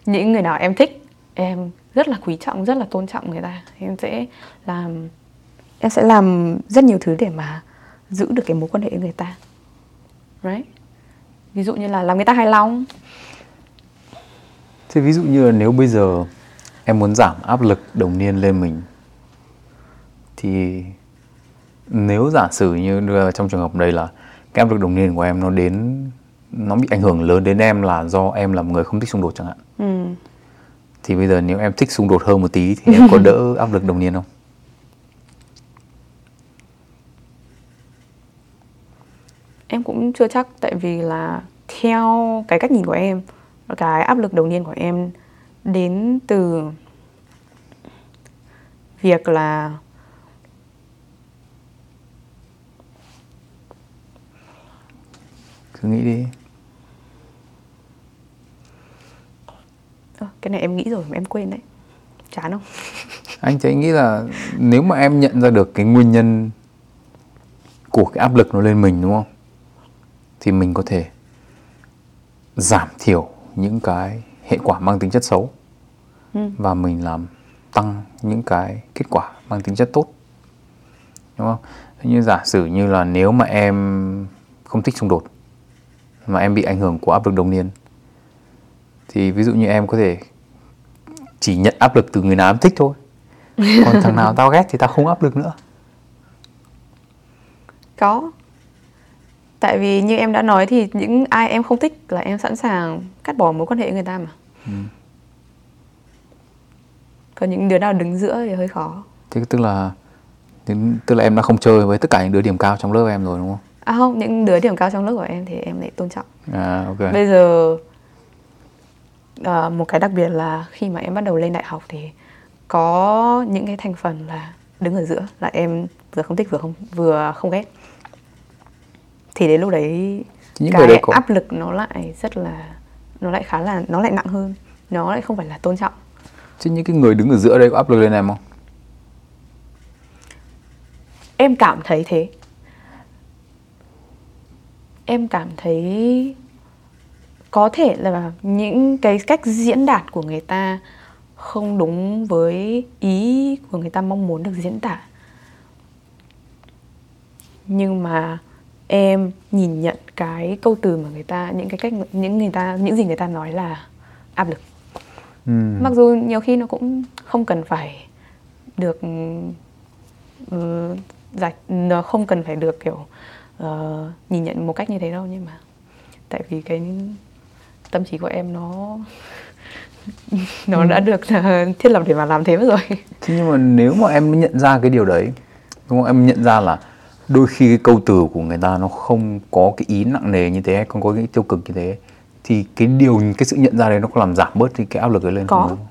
những người nào em thích em rất là quý trọng rất là tôn trọng người ta. Em sẽ làm em sẽ làm rất nhiều thứ để mà giữ được cái mối quan hệ với người ta. Right? Ví dụ như là làm người ta hài lòng. Thế ví dụ như là nếu bây giờ em muốn giảm áp lực đồng niên lên mình thì nếu giả sử như trong trường hợp đây là cái áp lực đồng niên của em nó đến nó bị ảnh hưởng lớn đến em là do em là một người không thích xung đột chẳng hạn. Ừ. thì bây giờ nếu em thích xung đột hơn một tí thì em có đỡ áp lực đồng niên không? Em cũng chưa chắc tại vì là theo cái cách nhìn của em cái áp lực đầu tiên của em đến từ việc là cứ nghĩ đi ờ, cái này em nghĩ rồi mà em quên đấy. Chán không? Anh thấy nghĩ là nếu mà em nhận ra được cái nguyên nhân của cái áp lực nó lên mình đúng không? Thì mình có thể giảm thiểu những cái hệ quả mang tính chất xấu. Ừ. và mình làm tăng những cái kết quả mang tính chất tốt. Đúng không? Như giả sử như là nếu mà em không thích xung đột mà em bị ảnh hưởng của áp lực đồng niên thì ví dụ như em có thể chỉ nhận áp lực từ người nào em thích thôi. Còn thằng nào tao ghét thì tao không áp lực nữa. Có. Tại vì như em đã nói thì những ai em không thích là em sẵn sàng cắt bỏ mối quan hệ người ta mà. Ừ. còn những đứa nào đứng giữa thì hơi khó. Thế tức là tức là em đã không chơi với tất cả những đứa điểm cao trong lớp em rồi đúng không? À không những đứa điểm cao trong lớp của em thì em lại tôn trọng. À ok. Bây giờ uh, một cái đặc biệt là khi mà em bắt đầu lên đại học thì có những cái thành phần là đứng ở giữa là em vừa không thích vừa không vừa không ghét. Thì đến lúc đấy những cái đấy áp lực nó lại rất là nó lại khá là nó lại nặng hơn. Nó lại không phải là tôn trọng. Chứ những cái người đứng ở giữa đây có áp lực lên em không? Em cảm thấy thế. Em cảm thấy có thể là những cái cách diễn đạt của người ta không đúng với ý của người ta mong muốn được diễn tả nhưng mà em nhìn nhận cái câu từ mà người ta những cái cách những người ta những gì người ta nói là áp lực ừ. mặc dù nhiều khi nó cũng không cần phải được uh, giải nó không cần phải được kiểu uh, nhìn nhận một cách như thế đâu nhưng mà tại vì cái tâm trí của em nó nó ừ. đã được uh, thiết lập để mà làm thế mất rồi. Thế nhưng mà nếu mà em nhận ra cái điều đấy đúng không? Em nhận ra là đôi khi cái câu từ của người ta nó không có cái ý nặng nề như thế không có cái tiêu cực như thế thì cái điều cái sự nhận ra đấy nó có làm giảm bớt thì cái áp lực ấy lên có. Không?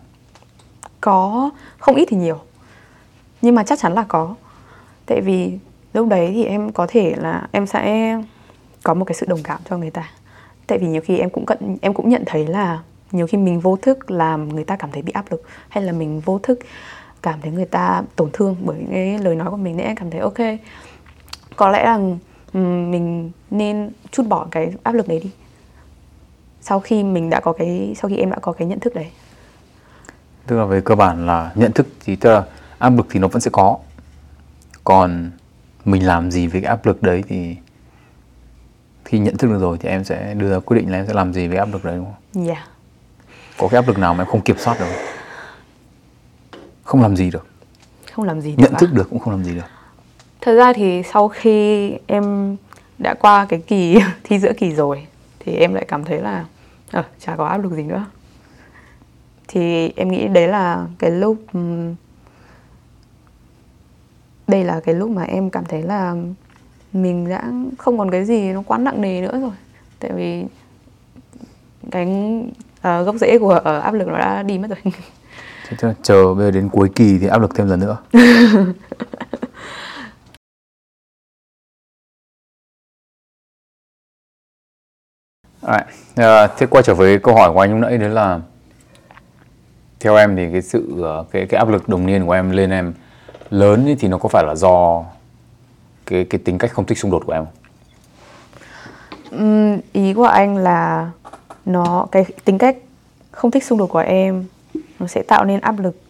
có. Không ít thì nhiều. Nhưng mà chắc chắn là có. Tại vì lúc đấy thì em có thể là em sẽ có một cái sự đồng cảm cho người ta tại vì nhiều khi em cũng cận, em cũng nhận thấy là nhiều khi mình vô thức làm người ta cảm thấy bị áp lực, hay là mình vô thức cảm thấy người ta tổn thương bởi cái lời nói của mình, nên em cảm thấy, ok, có lẽ là ừ, mình nên chút bỏ cái áp lực đấy đi. Sau khi mình đã có cái, sau khi em đã có cái nhận thức đấy. Tức là về cơ bản là nhận thức thì, tức là áp lực thì nó vẫn sẽ có. Còn mình làm gì với cái áp lực đấy thì khi nhận thức được rồi thì em sẽ đưa ra quyết định là em sẽ làm gì với áp lực đấy đúng không? Dạ. Yeah. Có cái áp lực nào mà em không kiểm soát được không? làm gì được. Không làm gì được Nhận thức được cũng không làm gì được. Thật ra thì sau khi em đã qua cái kỳ thi giữa kỳ rồi thì em lại cảm thấy là à, chả có áp lực gì nữa. Thì em nghĩ đấy là cái lúc đây là cái lúc mà em cảm thấy là mình đã không còn cái gì nó quá nặng nề nữa rồi tại vì cái uh, gốc rễ của uh, áp lực nó đã đi mất rồi thế chờ bây giờ đến cuối kỳ thì áp lực thêm lần nữa Right. Uh, thế quay trở với câu hỏi của anh lúc nãy đấy là theo em thì cái sự cái cái áp lực đồng niên của em lên em lớn thì nó có phải là do cái cái tính cách không thích xung đột của em ý của anh là nó cái tính cách không thích xung đột của em nó sẽ tạo nên áp lực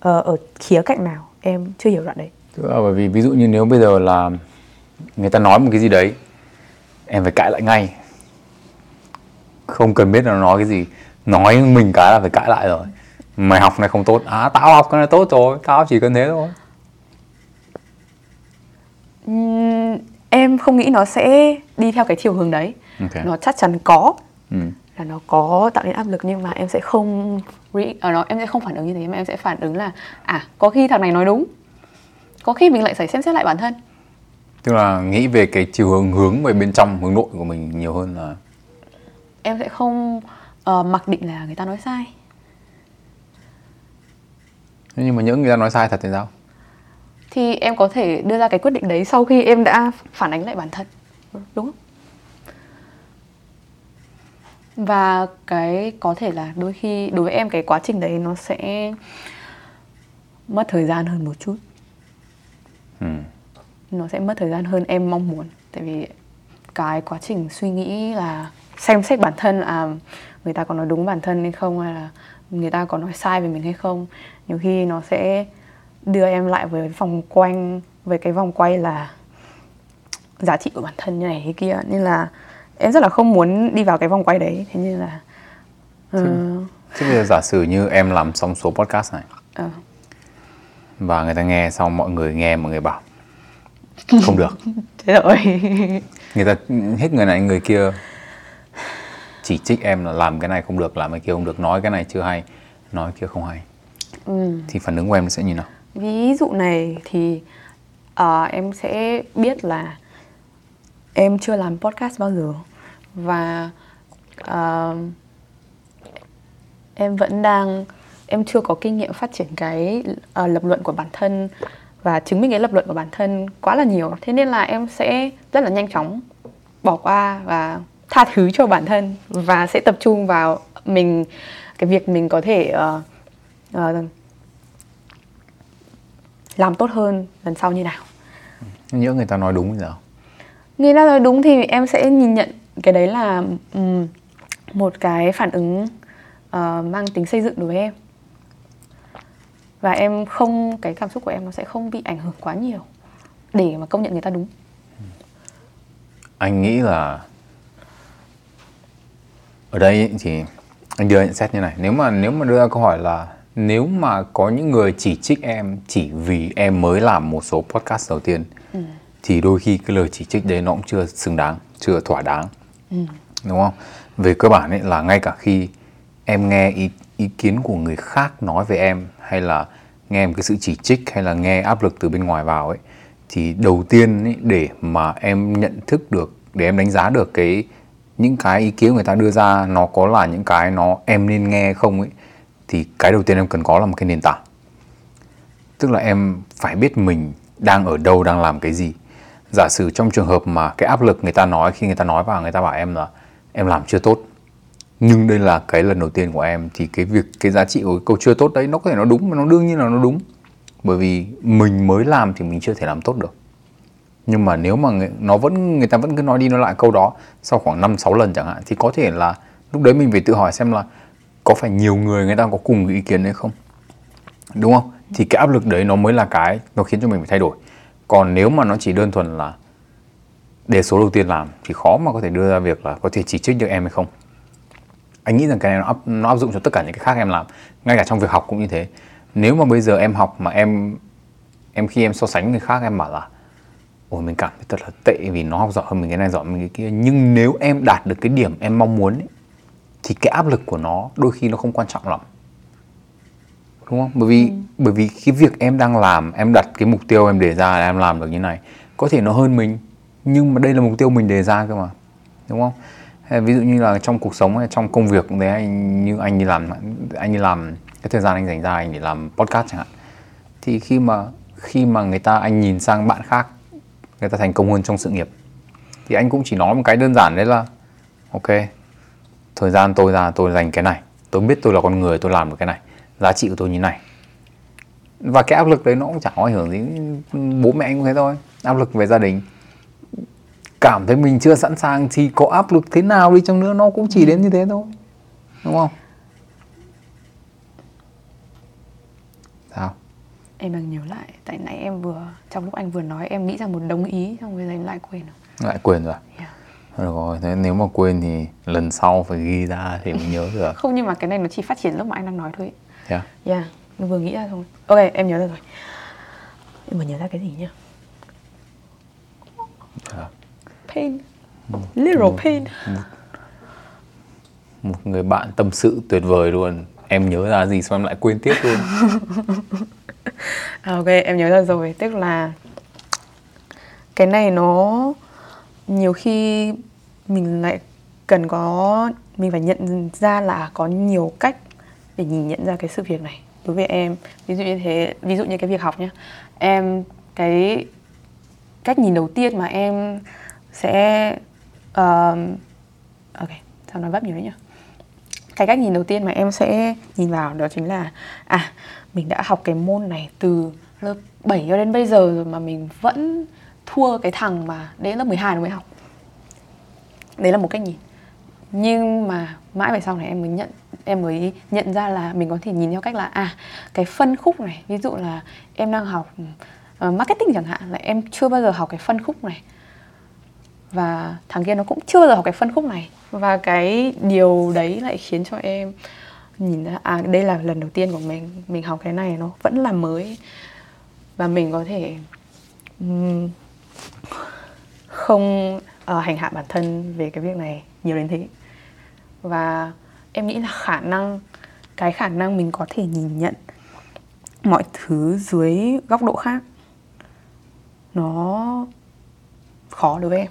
ờ, ở khía cạnh nào? Em chưa hiểu đoạn đấy. Tức là bởi vì ví dụ như nếu bây giờ là người ta nói một cái gì đấy em phải cãi lại ngay. Không cần biết là nó nói cái gì. Nói mình cái là phải cãi lại rồi. Mày học này không tốt. À tao học cái này tốt rồi. Tao chỉ cần thế thôi Em không nghĩ nó sẽ đi theo cái chiều hướng đấy. Ok. nó chắc chắn có. Ừ. là nó có tạo nên áp lực nhưng mà em sẽ không re, à, nó em sẽ không phản ứng như thế mà em sẽ phản ứng là à có khi thằng này nói đúng. Có khi mình lại phải xem xét lại bản thân. Tức là nghĩ về cái chiều hướng hướng về bên trong hướng nội của mình nhiều hơn là em sẽ không ờ, mặc định là người ta nói sai. Nhưng mà những người ta nói sai thật thì sao thì em có thể đưa ra cái quyết định đấy sau khi em đã phản ánh lại bản thân. Đúng không? Và cái có thể là đôi khi đối với em cái quá trình đấy nó sẽ mất thời gian hơn một chút. Ừ. nó sẽ mất thời gian hơn em mong muốn. Tại vì cái quá trình suy nghĩ là xem xét bản thân là người ta có nói đúng bản thân hay không hay là người ta có nói sai về mình hay không nhiều khi nó sẽ đưa em lại với vòng quanh với cái vòng quay là giá trị của bản thân như này thế kia. Nên là em rất là không muốn đi vào cái vòng quay đấy. Thế nên là ờ, thế bây giờ giả sử như em làm xong số podcast này ờ, và người ta nghe xong mọi người nghe mọi người bảo không được. Thế rồi. Người ta hết người này người kia chỉ trích em là làm cái này không được làm cái kia không được nói cái này chưa hay nói kia không hay. Ừ. thì phản ứng của em sẽ như nào Ví dụ này thì uh, em sẽ biết là em chưa làm podcast bao giờ và uh, em vẫn đang em chưa có kinh nghiệm phát triển cái uh, lập luận của bản thân và chứng minh cái lập luận của bản thân quá là nhiều. Thế nên là em sẽ rất là nhanh chóng bỏ qua và tha thứ cho bản thân và sẽ tập trung vào mình cái việc mình có thể uh, uh, làm tốt hơn lần sau như nào. Nhỡ người ta nói đúng sao người ta nói đúng thì em sẽ nhìn nhận cái đấy là ừm, một cái phản ứng ờ, mang tính xây dựng đối với em. Và em không cái cảm xúc của em nó sẽ không bị ảnh hưởng quá nhiều để mà công nhận người ta đúng. Anh nghĩ là ở đây thì anh đưa nhận xét như này. Nếu mà nếu mà đưa ra câu hỏi là nếu mà có những người chỉ trích em chỉ vì em mới làm một số podcast đầu tiên thì đôi khi cái lời chỉ trích đấy nó cũng chưa xứng đáng chưa thỏa đáng. Đúng không? Về cơ bản ấy là ngay cả khi em nghe ý, ý kiến của người khác nói về em hay là nghe một cái sự chỉ trích hay là nghe áp lực từ bên ngoài vào ấy thì đầu tiên ấy, để mà em nhận thức được để em đánh giá được cái những cái ý kiến người ta đưa ra nó có là những cái nó em nên nghe không ấy thì cái đầu tiên em cần có là một cái nền tảng. Tức là em phải biết mình đang ở đâu đang làm cái gì. Giả sử trong trường hợp mà cái áp lực người ta nói khi người ta nói vào người ta bảo em là em làm chưa tốt. Nhưng đây là cái lần đầu tiên của em thì cái việc cái giá trị của cái câu chưa tốt đấy nó có thể nó đúng mà nó đương nhiên là nó đúng. Bởi vì mình mới làm thì mình chưa thể làm tốt được. Nhưng mà nếu mà người, nó vẫn người ta vẫn cứ nói đi nói lại câu đó sau khoảng 5 6 lần chẳng hạn thì có thể là lúc đấy mình phải tự hỏi xem là có phải nhiều người người ta có cùng ý kiến đấy không? Đúng không? Thì cái áp lực đấy nó mới là cái nó khiến cho mình phải thay đổi. Còn nếu mà nó chỉ đơn thuần là đề số đầu tiên làm thì khó mà có thể đưa ra việc là có thể chỉ trích được em hay không. Anh nghĩ rằng cái này nó áp, nó áp dụng cho tất cả những cái khác em làm ngay cả trong việc học cũng như thế. Nếu mà bây giờ em học mà em em khi em so sánh người khác em bảo là ôi mình cảm thấy thật là tệ vì nó học giỏi hơn mình cái này giỏi hơn mình cái kia. Nhưng nếu em đạt được cái điểm em mong muốn ấy, thì cái áp lực của nó đôi khi nó không quan trọng lắm. Đúng không? Bởi vì bởi vì cái việc em đang làm em đặt cái mục tiêu em đề ra là em làm được như này có thể nó hơn mình nhưng mà đây là mục tiêu mình đề ra cơ mà. Đúng không? Hay ví dụ như là trong cuộc sống hay trong công việc cũng thế anh như anh đi làm anh đi làm cái thời gian anh dành ra anh để làm podcast chẳng hạn. Thì khi mà khi mà người ta anh nhìn sang bạn khác người ta thành công hơn trong sự nghiệp thì anh cũng chỉ nói một cái đơn giản đấy là ok thời gian tôi ra tôi dành cái này. Tôi biết tôi là con người tôi làm được cái này. Giá trị của tôi như này. Và cái áp lực đấy nó cũng chẳng có ảnh hưởng gì bố mẹ anh cũng thế thôi. Áp lực về gia đình. Cảm thấy mình chưa sẵn sàng thì có áp lực thế nào đi chăng nữa nó cũng chỉ đến như thế thôi. Đúng không? Em đang nhớ lại tại nãy em vừa trong lúc anh vừa nói em nghĩ ra một đống ý xong rồi lại quên rồi. lại quên rồi. Yeah. Được rồi, thế nếu mà quên thì lần sau phải ghi ra thì mình nhớ được. Không nhưng mà cái này nó chỉ phát triển lúc mà anh đang nói thôi. ấy. Yeah. Yeah, em vừa nghĩ ra thôi. Ok, em nhớ ra rồi. Em vừa nhớ ra cái gì nhá? Dạ. Pain. Little pain. Một người bạn tâm sự tuyệt vời luôn. Em nhớ ra gì xong em lại quên tiếp luôn. À, ok, em nhớ ra rồi. Tức là cái này nó nhiều khi mình lại cần có mình phải nhận ra là có nhiều cách để nhìn nhận ra cái sự việc này. Đối với em ví dụ như thế ví dụ như cái việc học nhé em cái cách nhìn đầu tiên mà em sẽ uh, ok sao nói vấp nhiều đấy nhỉ? Cái cách nhìn đầu tiên mà em sẽ nhìn vào đó chính là à mình đã học cái môn này từ lớp 7 cho đến bây giờ rồi mà mình vẫn thua cái thằng mà đến lớp 12 nó mới học. Đấy là một cách nhìn. Nhưng mà mãi về sau này em mới nhận em mới nhận ra là mình có thể nhìn theo cách là à cái phân khúc này ví dụ là em đang học uh, marketing chẳng hạn là em chưa bao giờ học cái phân khúc này. Và thằng kia nó cũng chưa bao giờ học cái phân khúc này. Và cái điều đấy lại khiến cho em nhìn ra à đây là lần đầu tiên của mình mình học cái này nó vẫn là mới. Và mình có thể um, không uh, hành hạ bản thân về cái việc này nhiều đến thế và em nghĩ là khả năng cái khả năng mình có thể nhìn nhận mọi thứ dưới góc độ khác nó khó đối với em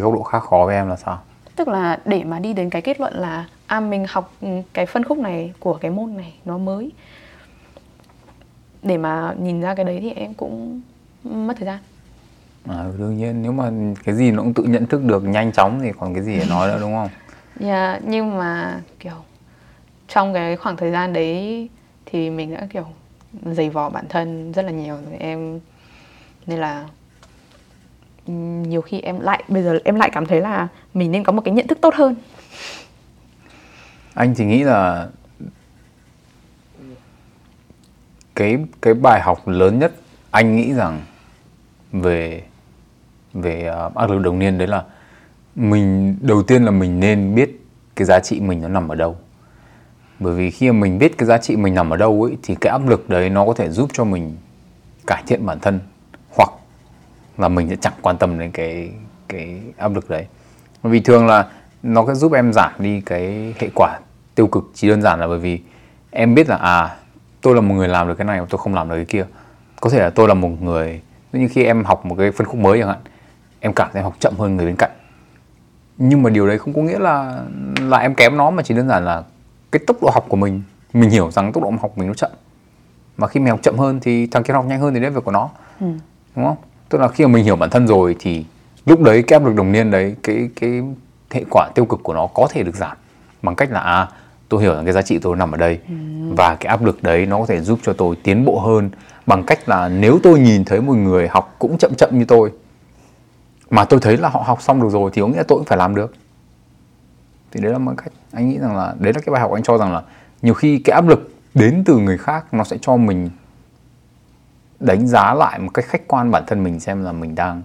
góc độ khác khó với em là sao? tức là để mà đi đến cái kết luận là à mình học cái phân khúc này của cái môn này nó mới để mà nhìn ra cái đấy thì em cũng mất thời gian. À, đương nhiên nếu mà cái gì nó cũng tự nhận thức được nhanh chóng thì còn cái gì để nói nữa đúng không? yeah, nhưng mà kiểu trong cái khoảng thời gian đấy thì mình đã kiểu dày vò bản thân rất là nhiều rồi. Em nên là nhiều khi em lại bây giờ em lại cảm thấy là mình nên có một cái nhận thức tốt hơn. Anh thì nghĩ là cái cái bài học lớn nhất anh nghĩ rằng về về ờ, uh, áp lực đồng niên đấy là mình đầu tiên là mình nên biết cái giá trị mình nó nằm ở đâu. Bởi vì khi mà mình biết cái giá trị mình nằm ở đâu ấy thì cái áp lực đấy nó có thể giúp cho mình cải thiện bản thân hoặc là mình sẽ chẳng quan tâm đến cái cái áp lực đấy. Bởi vì thường là nó sẽ giúp em giảm đi cái hệ quả tiêu cực chỉ đơn giản là bởi vì em biết là à tôi là một người làm được cái này mà tôi không làm được cái kia. Có thể là tôi là một người như khi em học một cái phân khúc mới chẳng hạn em cảm thấy em học chậm hơn người bên cạnh. Nhưng mà điều đấy không có nghĩa là là em kém nó mà chỉ đơn giản là cái tốc độ học của mình mình hiểu rằng tốc độ học mình nó chậm. Mà khi mình học chậm hơn thì thằng kia học nhanh hơn thì đấy việc của nó. Ừ. đúng không? Tức là khi mà mình hiểu bản thân rồi thì lúc đấy cái áp lực đồng niên đấy cái cái hệ quả tiêu cực của nó có thể được giảm bằng cách là à tôi hiểu rằng cái giá trị tôi nằm ở đây. Và cái áp lực đấy nó có thể giúp cho tôi tiến bộ hơn bằng cách là nếu tôi nhìn thấy một người học cũng chậm chậm như tôi mà tôi thấy là họ học xong được rồi thì có nghĩa là tôi cũng phải làm được. Thì đấy là một cách anh nghĩ rằng là đấy là cái bài học anh cho rằng là nhiều khi cái áp lực đến từ người khác nó sẽ cho mình đánh giá lại một cách khách quan bản thân mình xem là mình đang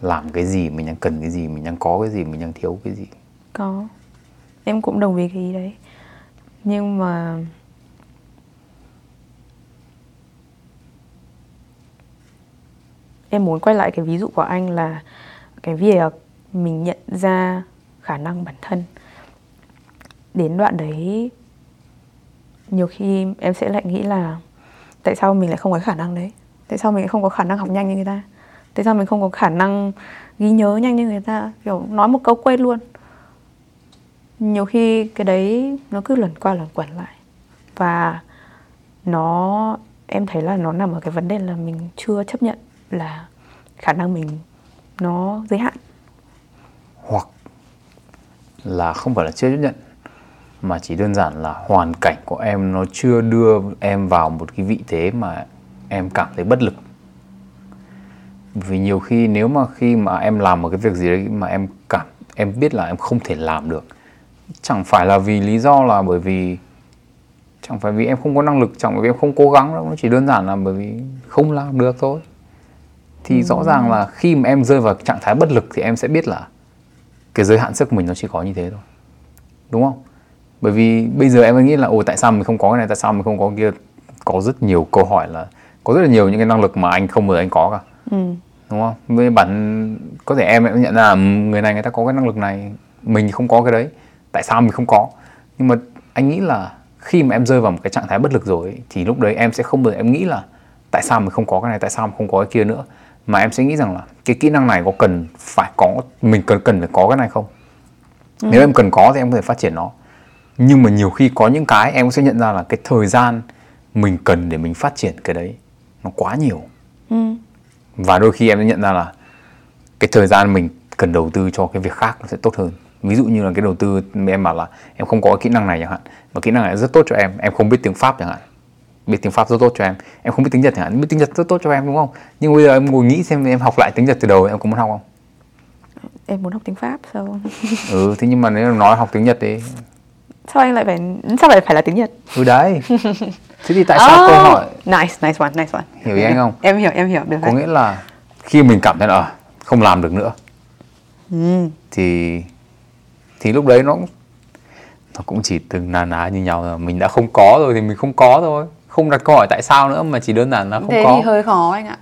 làm cái gì mình đang cần cái gì mình đang có cái gì mình đang thiếu cái gì. Có em cũng đồng ý cái ý đấy. Nhưng mà em muốn quay lại cái ví dụ của anh là cái việc mình nhận ra khả năng bản thân. Đến đoạn đấy, nhiều khi em sẽ lại nghĩ là tại sao mình lại không có khả năng đấy? Tại sao mình lại không có khả năng học nhanh như người ta? Tại sao mình không có khả năng ghi nhớ nhanh như người ta? Kiểu nói một câu quên luôn nhiều khi cái đấy nó cứ lần qua lần quẩn lại. Và nó, em thấy là nó nằm ở cái vấn đề là mình chưa chấp nhận là khả năng mình nó giới hạn. Hoặc là không phải là chưa chấp nhận, mà chỉ đơn giản là hoàn cảnh của em nó chưa đưa em vào một cái vị thế mà em cảm thấy bất lực. Vì nhiều khi nếu mà khi mà em làm một cái việc gì đấy mà em cảm, em biết là em không thể làm được chẳng phải là vì lý do là bởi vì chẳng phải vì em không có năng lực chẳng phải vì em không cố gắng đâu nó chỉ đơn giản là bởi vì không làm được thôi. Thì ừ. rõ ràng là khi mà em rơi vào trạng thái bất lực thì em sẽ biết là cái giới hạn sức của mình nó chỉ có như thế thôi. Đúng không? Bởi vì bây giờ em mới nghĩ là ồ tại sao mình không có cái này tại sao mình không có cái kia? Có rất nhiều câu hỏi là có rất là nhiều những cái năng lực mà anh không ngờ anh có cả. Ừ. đúng không? Với bản có thể em cũng nhận ra là người này người ta có cái năng lực này mình không có cái đấy tại sao mình không có? Nhưng mà anh nghĩ là khi mà em rơi vào một cái trạng thái bất lực rồi thì lúc đấy em sẽ không bao giờ em nghĩ là tại sao mình không có cái này tại sao mình không có cái kia nữa? Mà em sẽ nghĩ rằng là cái kỹ năng này có cần phải có mình cần cần phải có cái này không? Ừ. nếu em cần có thì em có thể phát triển nó. Nhưng mà nhiều khi có những cái em sẽ nhận ra là cái thời gian mình cần để mình phát triển cái đấy nó quá nhiều. Ừ. và đôi khi em sẽ nhận ra là cái thời gian mình cần đầu tư cho cái việc khác nó sẽ tốt hơn ví dụ như là cái đầu tư em bảo là em không có cái kỹ năng này chẳng hạn và kỹ năng này rất tốt cho em em không biết tiếng pháp chẳng hạn. Biết tiếng pháp rất tốt cho em em không biết tiếng nhật chẳng hạn biết tiếng nhật rất tốt cho em đúng không? Nhưng bây giờ em ngồi nghĩ xem em học lại tiếng nhật từ đầu em có muốn học không? Em muốn học tiếng pháp sao? Ừ thế nhưng mà nếu nói học tiếng nhật thì sao anh lại phải sao lại phải là tiếng nhật? Ừ đấy. Thế thì tại sao oh, câu hỏi nice nice one nice one. Hiểu ý anh không? Em hiểu em hiểu được có nghĩa là khi mình cảm thấy là à, không làm được nữa ừ. thì thì lúc đấy nó nó cũng chỉ từng nà ná như nhau rồi mình đã không có rồi thì mình không có thôi. Không đặt câu hỏi tại sao nữa mà chỉ đơn giản là không Thế có. thì hơi khó anh ạ.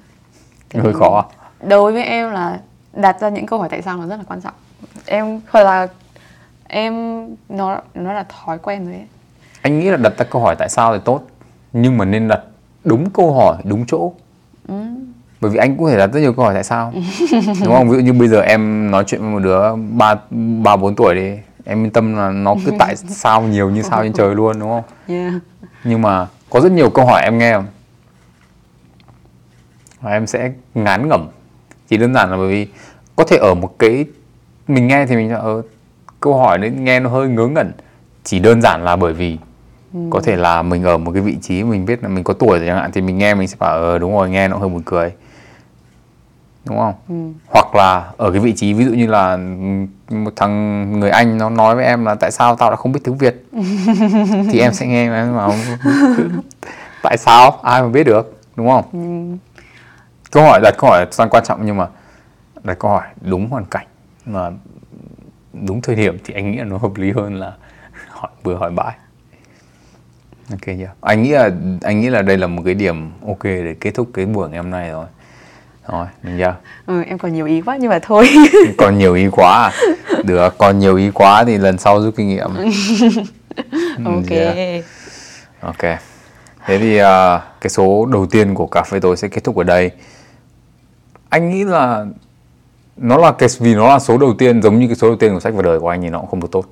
Thế hơi khó à? đối với em là đặt ra những câu hỏi tại sao nó rất là quan trọng. Em hoặc là em nó nó là thói quen rồi ấy. anh nghĩ là đặt ra câu hỏi tại sao thì tốt. Nhưng mà nên đặt đúng câu hỏi đúng chỗ. Ừ. bởi vì anh cũng thể đặt rất nhiều câu hỏi tại sao. Đúng không? Ví dụ như bây giờ em nói chuyện với một đứa ba ba bốn tuổi đi em yên tâm là nó cứ tại sao nhiều như sao trên trời luôn đúng không? Yeah. nhưng mà có rất nhiều câu hỏi em nghe. Và em sẽ ngán ngẩm. Chỉ đơn giản là bởi vì có thể ở một cái mình nghe thì mình ở ờ, câu hỏi đấy nghe nó hơi ngớ ngẩn. Chỉ đơn giản là bởi vì ừ. có thể là mình ở một cái vị trí mình biết là mình có tuổi rồi chẳng hạn thì mình nghe mình sẽ bảo ờ đúng rồi nghe nó hơi buồn cười đúng không? Ừ. hoặc là ở cái vị trí ví dụ như là một thằng người anh nó nói với em là tại sao tao đã không biết tiếng việt? Thì em sẽ nghe em bảo tại sao? Ai mà biết được? Đúng không? Ừ. câu hỏi đặt câu hỏi rất quan trọng nhưng mà đặt câu hỏi đúng hoàn cảnh mà đúng thời điểm thì anh nghĩ là nó hợp lý hơn là hỏi vừa hỏi bãi. Ok chưa? Anh nghĩ là anh nghĩ là đây là một cái điểm ok để kết thúc cái buổi ngày hôm nay rồi rồi mình chưa ừ, em còn nhiều ý quá nhưng mà thôi. Còn nhiều ý quá à? được còn nhiều ý quá thì lần sau rút kinh nghiệm. Ok. Yeah. ok. Thế thì uh, cái số đầu tiên của cà phê tối sẽ kết thúc ở đây. Anh nghĩ là nó là cái vì nó là số đầu tiên giống như cái số đầu tiên của sách vào đời của anh thì nó cũng không được tốt.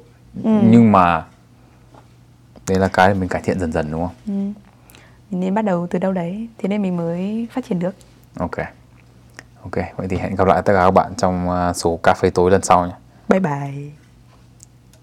Ừ. nhưng mà đây là cái mình cải thiện dần dần đúng không? Ừ. mình nên bắt đầu từ đâu đấy thế nên mình mới phát triển được. Ok ok, vậy thì hẹn gặp lại tất cả các bạn trong à, số cà phê tối lần sau nhé. Bye bye.